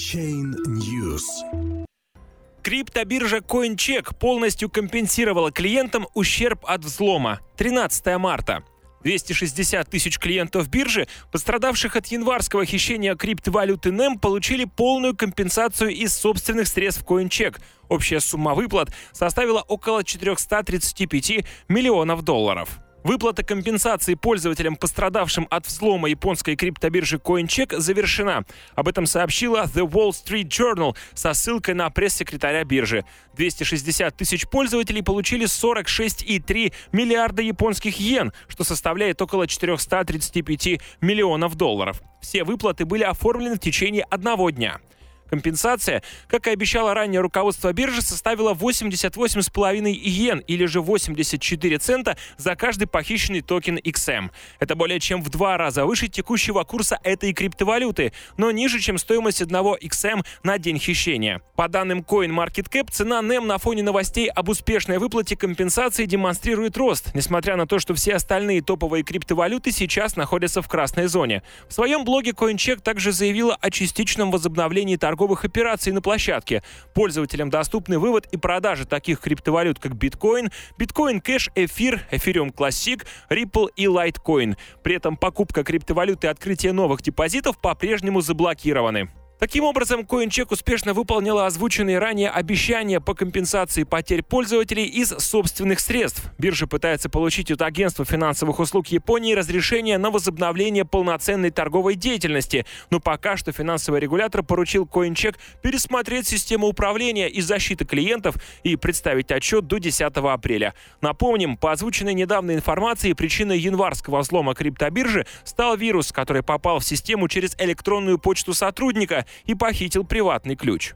Chain News. Криптобиржа CoinCheck полностью компенсировала клиентам ущерб от взлома. 13 марта. 260 тысяч клиентов биржи, пострадавших от январского хищения криптовалюты NEM, получили полную компенсацию из собственных средств CoinCheck. Общая сумма выплат составила около 435 миллионов долларов. Выплата компенсации пользователям, пострадавшим от взлома японской криптобиржи CoinCheck, завершена. Об этом сообщила The Wall Street Journal со ссылкой на пресс-секретаря биржи. 260 тысяч пользователей получили 46,3 миллиарда японских йен, что составляет около 435 миллионов долларов. Все выплаты были оформлены в течение одного дня. Компенсация, как и обещало ранее руководство биржи, составила 88,5 иен или же 84 цента за каждый похищенный токен XM. Это более чем в два раза выше текущего курса этой криптовалюты, но ниже, чем стоимость одного XM на день хищения. По данным CoinMarketCap, цена NEM на фоне новостей об успешной выплате компенсации демонстрирует рост, несмотря на то, что все остальные топовые криптовалюты сейчас находятся в красной зоне. В своем блоге CoinCheck также заявила о частичном возобновлении торгов торговых операций на площадке. Пользователям доступны вывод и продажа таких криптовалют, как биткоин, биткоин кэш, эфир, эфириум классик, Ripple и Litecoin. При этом покупка криптовалюты и открытие новых депозитов по-прежнему заблокированы. Таким образом, CoinCheck успешно выполнила озвученные ранее обещания по компенсации потерь пользователей из собственных средств. Биржа пытается получить от агентства финансовых услуг Японии разрешение на возобновление полноценной торговой деятельности, но пока что финансовый регулятор поручил CoinCheck пересмотреть систему управления и защиты клиентов и представить отчет до 10 апреля. Напомним, по озвученной недавно информации, причиной январского взлома криптобиржи стал вирус, который попал в систему через электронную почту сотрудника и похитил приватный ключ.